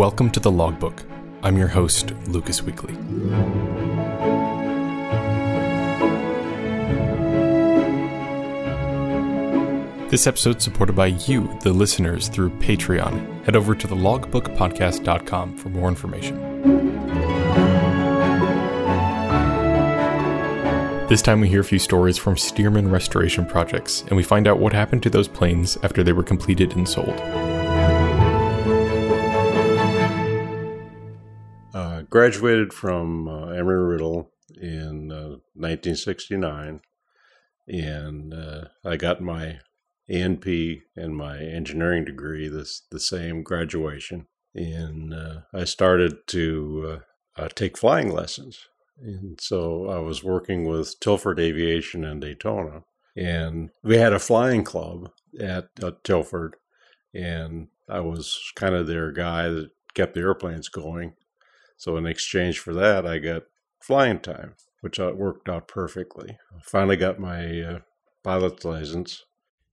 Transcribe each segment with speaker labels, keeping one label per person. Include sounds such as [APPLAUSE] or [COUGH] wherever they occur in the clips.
Speaker 1: Welcome to the Logbook. I'm your host, Lucas Weekly. This episode is supported by you, the listeners, through Patreon. Head over to thelogbookpodcast.com for more information. This time we hear a few stories from Stearman restoration projects, and we find out what happened to those planes after they were completed and sold.
Speaker 2: Graduated from uh, Embry-Riddle in uh, 1969, and uh, I got my A&P my engineering degree this the same graduation, and uh, I started to uh, take flying lessons. And so I was working with Tilford Aviation in Daytona, and we had a flying club at, at Tilford, and I was kind of their guy that kept the airplanes going. So in exchange for that, I got flying time, which worked out perfectly. I finally got my uh, pilot's license.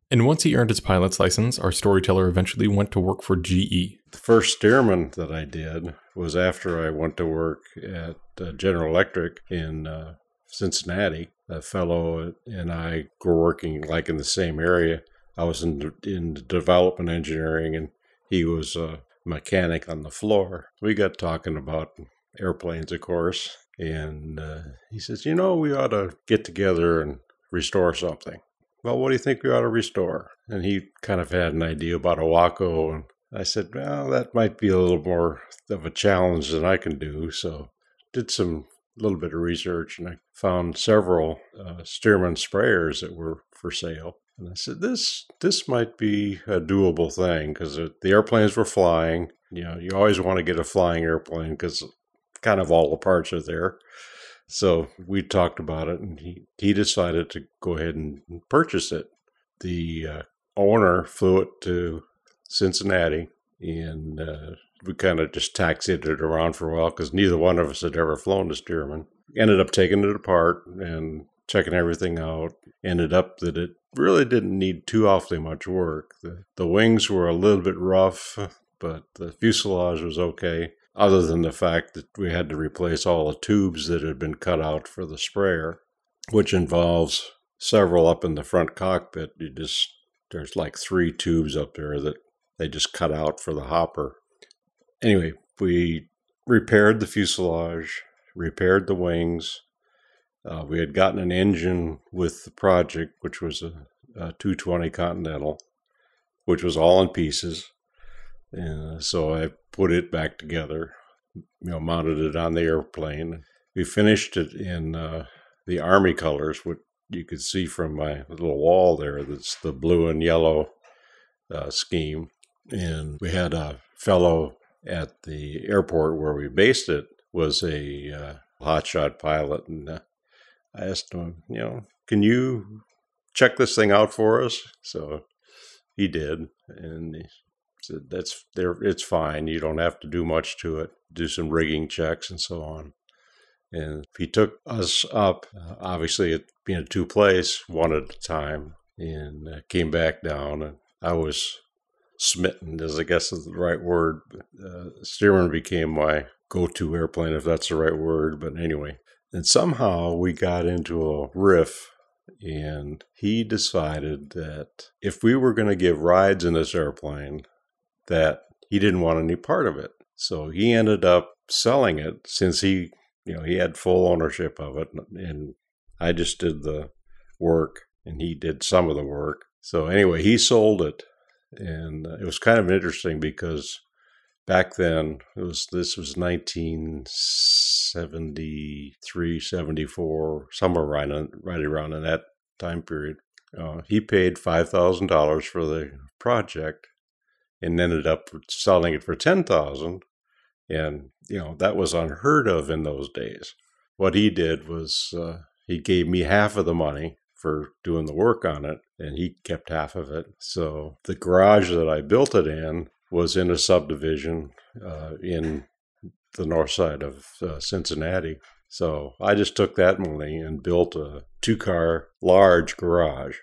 Speaker 1: And once he earned his pilot's license, our storyteller eventually went to work for GE.
Speaker 2: The first Stearman that I did was after I went to work at uh, General Electric in uh, Cincinnati. A fellow and I were working like in the same area. I was in in development engineering, and he was a mechanic on the floor. We got talking about airplanes, of course, and uh, he says, "You know, we ought to get together and restore something." Well, what do you think we ought to restore? And he kind of had an idea about a Waco, and I said, "Well, that might be a little more of a challenge than I can do." So, did some little bit of research, and I found several uh, Stearman sprayers that were for sale. And I said, "This this might be a doable thing because the airplanes were flying. You know, you always want to get a flying airplane because kind of all the parts are there." So we talked about it, and he he decided to go ahead and purchase it. The uh, owner flew it to Cincinnati, and uh, we kind of just taxied it around for a while because neither one of us had ever flown a Stearman. Ended up taking it apart and checking everything out. Ended up that it really didn't need too awfully much work. The, the wings were a little bit rough, but the fuselage was okay, other than the fact that we had to replace all the tubes that had been cut out for the sprayer, which involves several up in the front cockpit. You just there's like three tubes up there that they just cut out for the hopper. Anyway, we repaired the fuselage, repaired the wings. Uh, we had gotten an engine with the project, which was a, a 220 Continental, which was all in pieces. And so I put it back together, you know, mounted it on the airplane. We finished it in uh, the Army colors, which you could see from my little wall there. That's the blue and yellow uh, scheme. And we had a fellow at the airport where we based it was a uh, hotshot pilot, and uh, I asked him, you know, can you check this thing out for us? So he did, and he said that's there. It's fine. You don't have to do much to it. Do some rigging checks and so on. And he took us up, uh, obviously it being a two place, one at a time, and uh, came back down. And I was smitten, as I guess is the right word. Uh, Stearman became my go to airplane, if that's the right word. But anyway, and somehow we got into a riff, and he decided that if we were going to give rides in this airplane, that he didn't want any part of it. So he ended up selling it since he, you know, he had full ownership of it, and I just did the work, and he did some of the work. So anyway, he sold it and it was kind of interesting because back then it was this was 1973 74 somewhere right, on, right around in that time period. Uh, he paid $5000 for the project and ended up selling it for 10000 and you know that was unheard of in those days. What he did was uh, he gave me half of the money for doing the work on it, and he kept half of it. So the garage that I built it in was in a subdivision uh, in the north side of uh, Cincinnati. So I just took that money and built a two car large garage.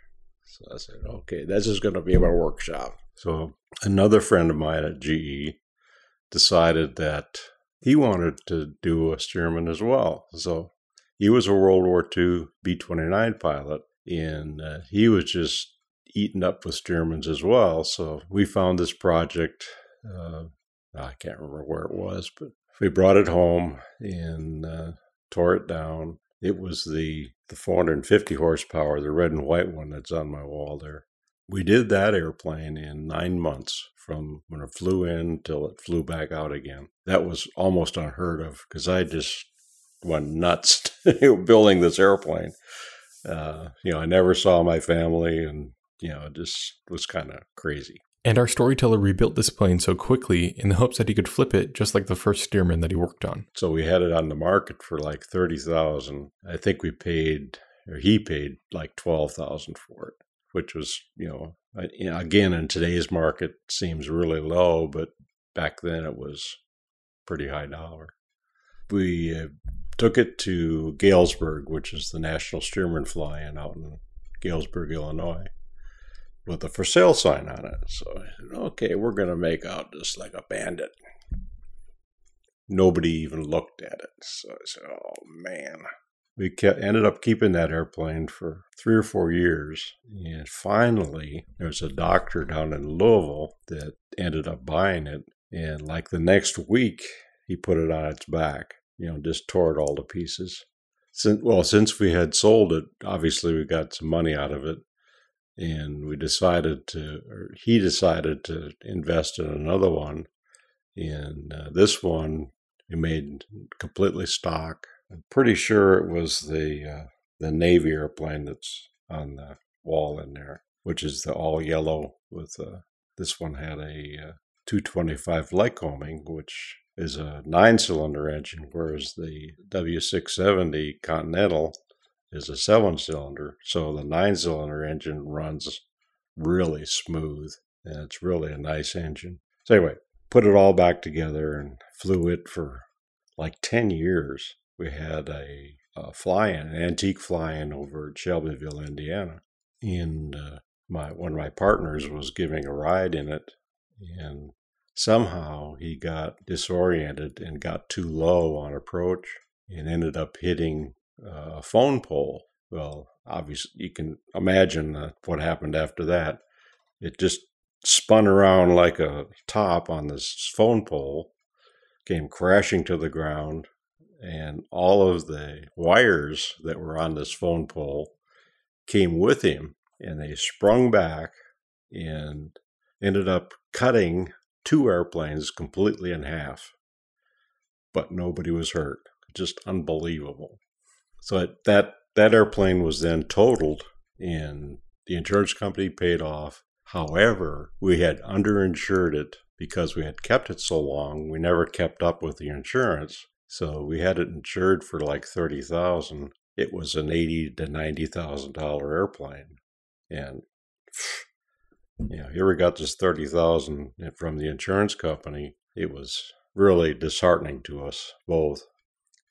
Speaker 2: So I said, okay, this is going to be my workshop. So another friend of mine at GE decided that he wanted to do a Stearman as well. So he was a World War II B 29 pilot, and uh, he was just eaten up with Stearmans as well. So we found this project. Uh, I can't remember where it was, but we brought it home and uh, tore it down. It was the the 450 horsepower, the red and white one that's on my wall there. We did that airplane in nine months from when it flew in till it flew back out again. That was almost unheard of because I just went nuts [LAUGHS] building this airplane. Uh, you know, I never saw my family, and you know, it just was kind of crazy.
Speaker 1: And our storyteller rebuilt this plane so quickly in the hopes that he could flip it just like the first Stearman that he worked on.
Speaker 2: So we had it on the market for like thirty thousand. I think we paid, or he paid, like twelve thousand for it, which was, you know, again in today's market seems really low, but back then it was pretty high dollar. We uh, took it to Galesburg, which is the National Stearman Fly-In out in Galesburg, Illinois, with a for sale sign on it. So I said, okay, we're going to make out just like a bandit. Nobody even looked at it. So I said, oh man. We kept, ended up keeping that airplane for three or four years. And finally, there was a doctor down in Louisville that ended up buying it. And like the next week, he put it on its back you know, just tore it all to pieces. Since, well, since we had sold it, obviously we got some money out of it, and we decided to, or he decided to invest in another one. And uh, this one we made completely stock. I'm pretty sure it was the uh, the Navy airplane that's on the wall in there, which is the all yellow with uh, this one had a uh, 225 Lycoming, which is a nine cylinder engine, whereas the W670 Continental is a seven cylinder. So the nine cylinder engine runs really smooth and it's really a nice engine. So, anyway, put it all back together and flew it for like 10 years. We had a, a fly in, an antique fly in over at Shelbyville, Indiana. And uh, my one of my partners was giving a ride in it and somehow he got disoriented and got too low on approach and ended up hitting uh, a phone pole. Well, obviously, you can imagine uh, what happened after that. It just spun around like a top on this phone pole, came crashing to the ground, and all of the wires that were on this phone pole came with him, and they sprung back and ended up cutting two airplanes completely in half, but nobody was hurt. Just unbelievable. So that that airplane was then totaled, and the insurance company paid off. However, we had underinsured it because we had kept it so long. We never kept up with the insurance, so we had it insured for like thirty thousand. It was an eighty to ninety thousand dollar airplane, and yeah, here we got this 30,000 from the insurance company. It was really disheartening to us both.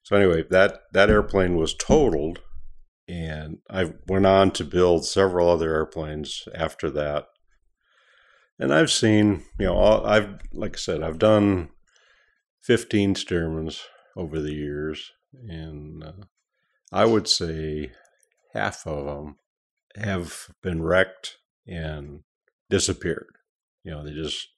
Speaker 2: So anyway, that that airplane was totaled and I went on to build several other airplanes after that. And I've seen, you know, all, I've like I said, I've done 15 Stearmans over the years and uh, I would say half of them have been wrecked and disappeared. You know, they just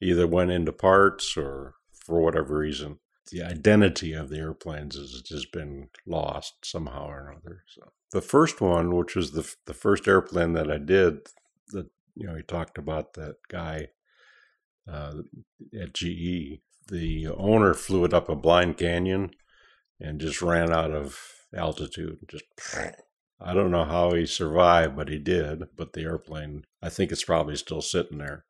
Speaker 2: either went into parts or for whatever reason. The identity of the airplanes has just been lost somehow or another. So the first one, which was the the first airplane that I did, that you know, he talked about that guy uh, at GE. The owner flew it up a blind canyon and just ran out of altitude. Just I don't know how he survived, but he did. But the airplane, I think it's probably still sitting there.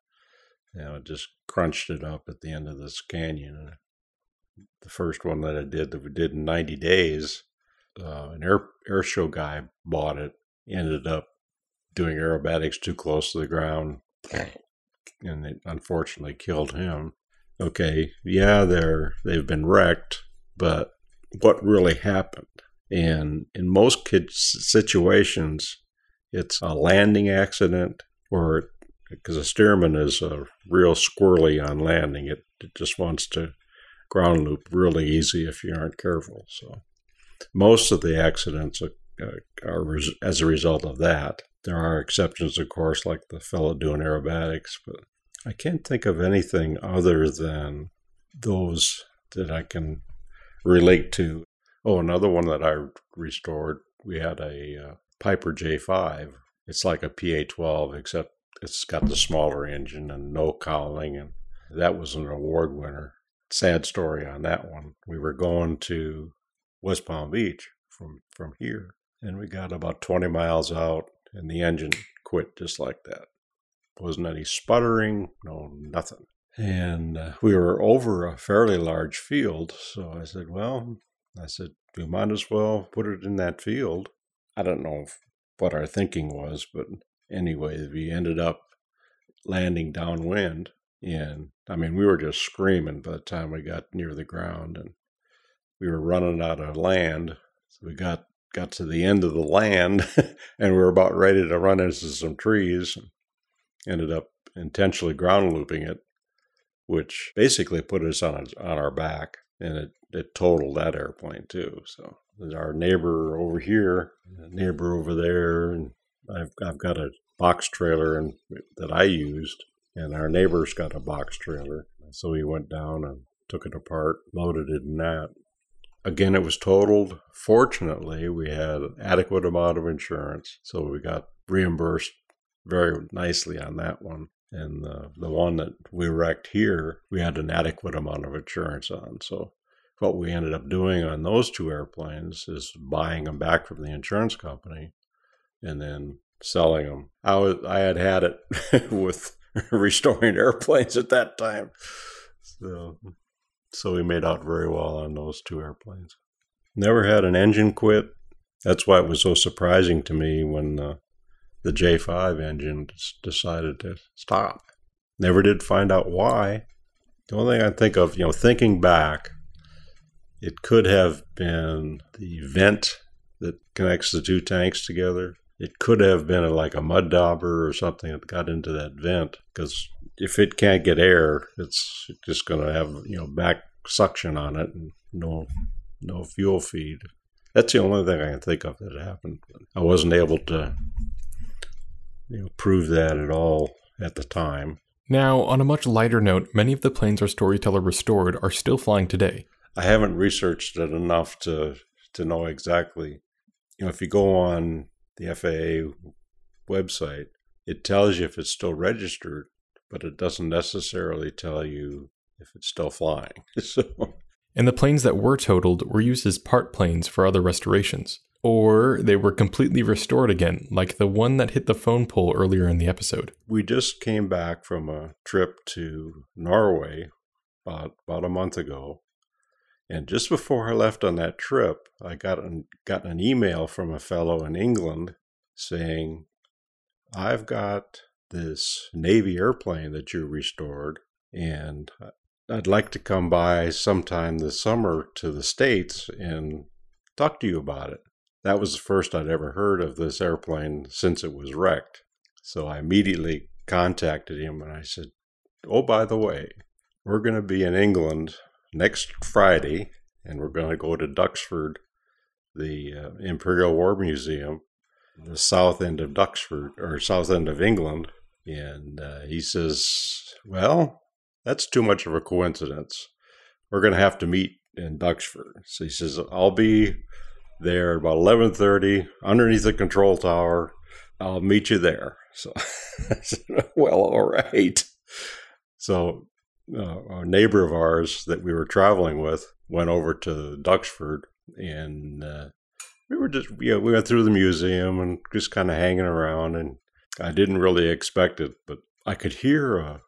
Speaker 2: You know, it just crunched it up at the end of this canyon. The first one that I did that we did in 90 days, uh, an air air show guy bought it, ended up doing aerobatics too close to the ground, and it unfortunately killed him. Okay, yeah, they're they've been wrecked, but what really happened? And in most kids' situations, it's a landing accident or because a Stearman is a real squirrely on landing. It, it just wants to ground loop really easy if you aren't careful. So most of the accidents are, uh, are as a result of that. There are exceptions, of course, like the fellow doing aerobatics, but I can't think of anything other than those that I can relate to. Oh, another one that I restored, we had a uh, Piper J5. It's like a PA12, except it's got the smaller engine and no cowling, and that was an award winner. Sad story on that one. We were going to West Palm Beach from from here, and we got about 20 miles out, and the engine quit just like that. Wasn't any sputtering, no nothing. And uh, we were over a fairly large field, so I said, "Well, I said we might as well put it in that field." I don't know what our thinking was, but anyway, we ended up landing downwind. And I mean, we were just screaming by the time we got near the ground, and we were running out of land. So we got got to the end of the land, [LAUGHS] and we were about ready to run into some trees. Ended up intentionally ground looping it, which basically put us on on our back, and it it totaled that airplane too. So our neighbor over here, neighbor over there, and I've I've got a box trailer and that I used, and our neighbor's got a box trailer. So we went down and took it apart, loaded it in that. Again, it was totaled. Fortunately, we had an adequate amount of insurance, so we got reimbursed very nicely on that one. And the, the one that we wrecked here, we had an adequate amount of insurance on. So what we ended up doing on those two airplanes is buying them back from the insurance company and then selling them. I was I had had it [LAUGHS] with [LAUGHS] restoring airplanes at that time, so so we made out very well on those two airplanes. Never had an engine quit. That's why it was so surprising to me when uh, the J5 engine decided to stop. Never did find out why. The only thing I think of, you know, thinking back, it could have been the vent that connects the two tanks together it could have been a, like a mud dauber or something that got into that vent because if it can't get air, it's just going to have you know back suction on it and no no fuel feed. That's the only thing I can think of that happened. I wasn't able to you know prove that at all at the time.
Speaker 1: Now, on a much lighter note, many of the planes our storyteller restored are still flying today.
Speaker 2: I haven't researched it enough to to know exactly. You know, if you go on the FAA website, it tells you if it's still registered, but it doesn't necessarily tell you if it's still flying. [LAUGHS] so.
Speaker 1: And the planes that were totaled were used as part planes for other restorations. Or they were completely restored again, like the one that hit the phone pole earlier in the episode.
Speaker 2: We just came back from a trip to Norway about, about a month ago, and just before I left on that trip, I got an, got an email from a fellow in England saying, I've got this Navy airplane that you restored, and I'd like to come by sometime this summer to the States and talk to you about it. That was the first I'd ever heard of this airplane since it was wrecked. So I immediately contacted him and I said, Oh, by the way, we're going to be in England next Friday, and we're going to go to Duxford, the uh, Imperial War Museum, the south end of Duxford or south end of England. And uh, he says, "Well, that's too much of a coincidence. We're going to have to meet in Duxford." So he says, "I'll be there about eleven thirty underneath the control tower. I'll meet you there." So [LAUGHS] I said, "Well, all right." So uh, a neighbor of ours that we were traveling with went over to Duxford and uh, we were just you know, we went through the museum and just kind of hanging around and I didn't really expect it, but I could hear a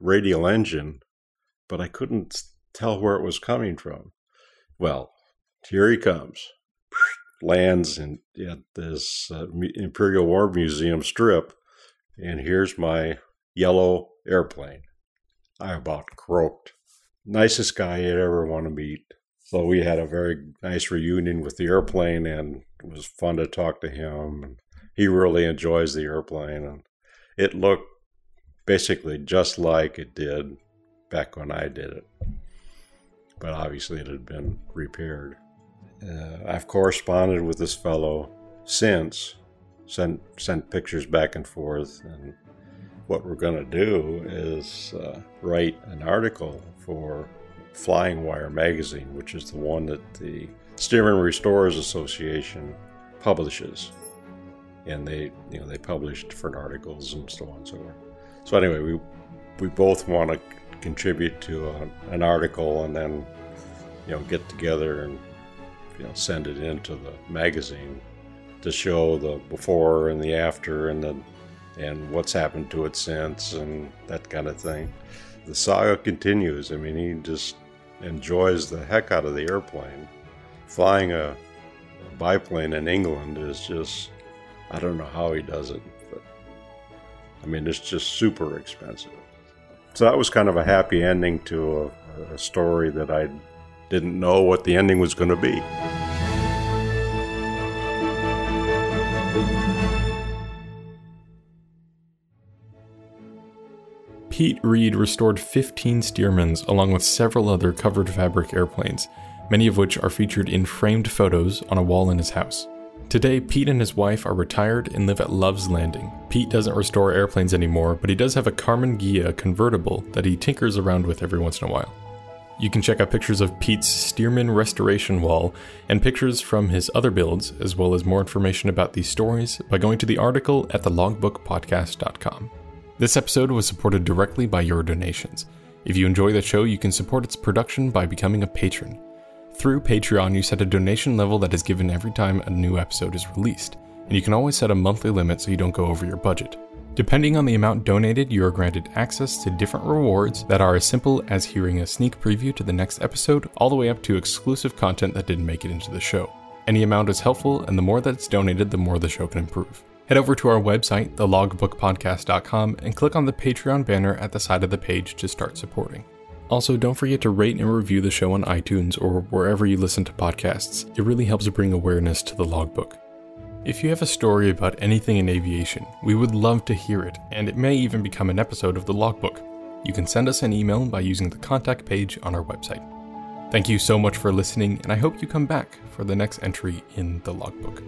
Speaker 2: radial engine, but I couldn't tell where it was coming from. Well, here he comes. [SNIFFS] Lands in at this uh, Imperial War Museum strip, and here's my yellow airplane. I about croaked. Nicest guy you'd ever want to meet. So we had a very nice reunion with the airplane, and it was fun to talk to him. He really enjoys the airplane, and it looked basically just like it did back when I did it. But obviously, it had been repaired. Uh, I've corresponded with this fellow since, sent sent pictures back and forth, and what we're going to do is uh, write an article for Flying Wire magazine, which is the one that the Stearman Restorers Association publishes, and they you know they publish different articles and so on and so forth. So anyway, we we both want to contribute to a, an article and then you know get together and you know send it into the magazine to show the before and the after and the and what's happened to it since and that kind of thing. The saga continues. I mean, he just enjoys the heck out of the airplane. Flying a biplane in England is just, I don't know how he does it, but I mean, it's just super expensive. So that was kind of a happy ending to a, a story that I didn't know what the ending was going to be.
Speaker 1: Pete Reed restored 15 Stearmans along with several other covered fabric airplanes, many of which are featured in framed photos on a wall in his house. Today, Pete and his wife are retired and live at Love's Landing. Pete doesn't restore airplanes anymore, but he does have a Karmann Ghia convertible that he tinkers around with every once in a while. You can check out pictures of Pete's Stearman restoration wall and pictures from his other builds, as well as more information about these stories, by going to the article at thelogbookpodcast.com. This episode was supported directly by your donations. If you enjoy the show, you can support its production by becoming a patron. Through Patreon, you set a donation level that is given every time a new episode is released, and you can always set a monthly limit so you don't go over your budget. Depending on the amount donated, you are granted access to different rewards that are as simple as hearing a sneak preview to the next episode, all the way up to exclusive content that didn't make it into the show. Any amount is helpful, and the more that's donated, the more the show can improve. Head over to our website, thelogbookpodcast.com, and click on the Patreon banner at the side of the page to start supporting. Also, don't forget to rate and review the show on iTunes or wherever you listen to podcasts. It really helps bring awareness to the logbook. If you have a story about anything in aviation, we would love to hear it, and it may even become an episode of the logbook. You can send us an email by using the contact page on our website. Thank you so much for listening, and I hope you come back for the next entry in the logbook.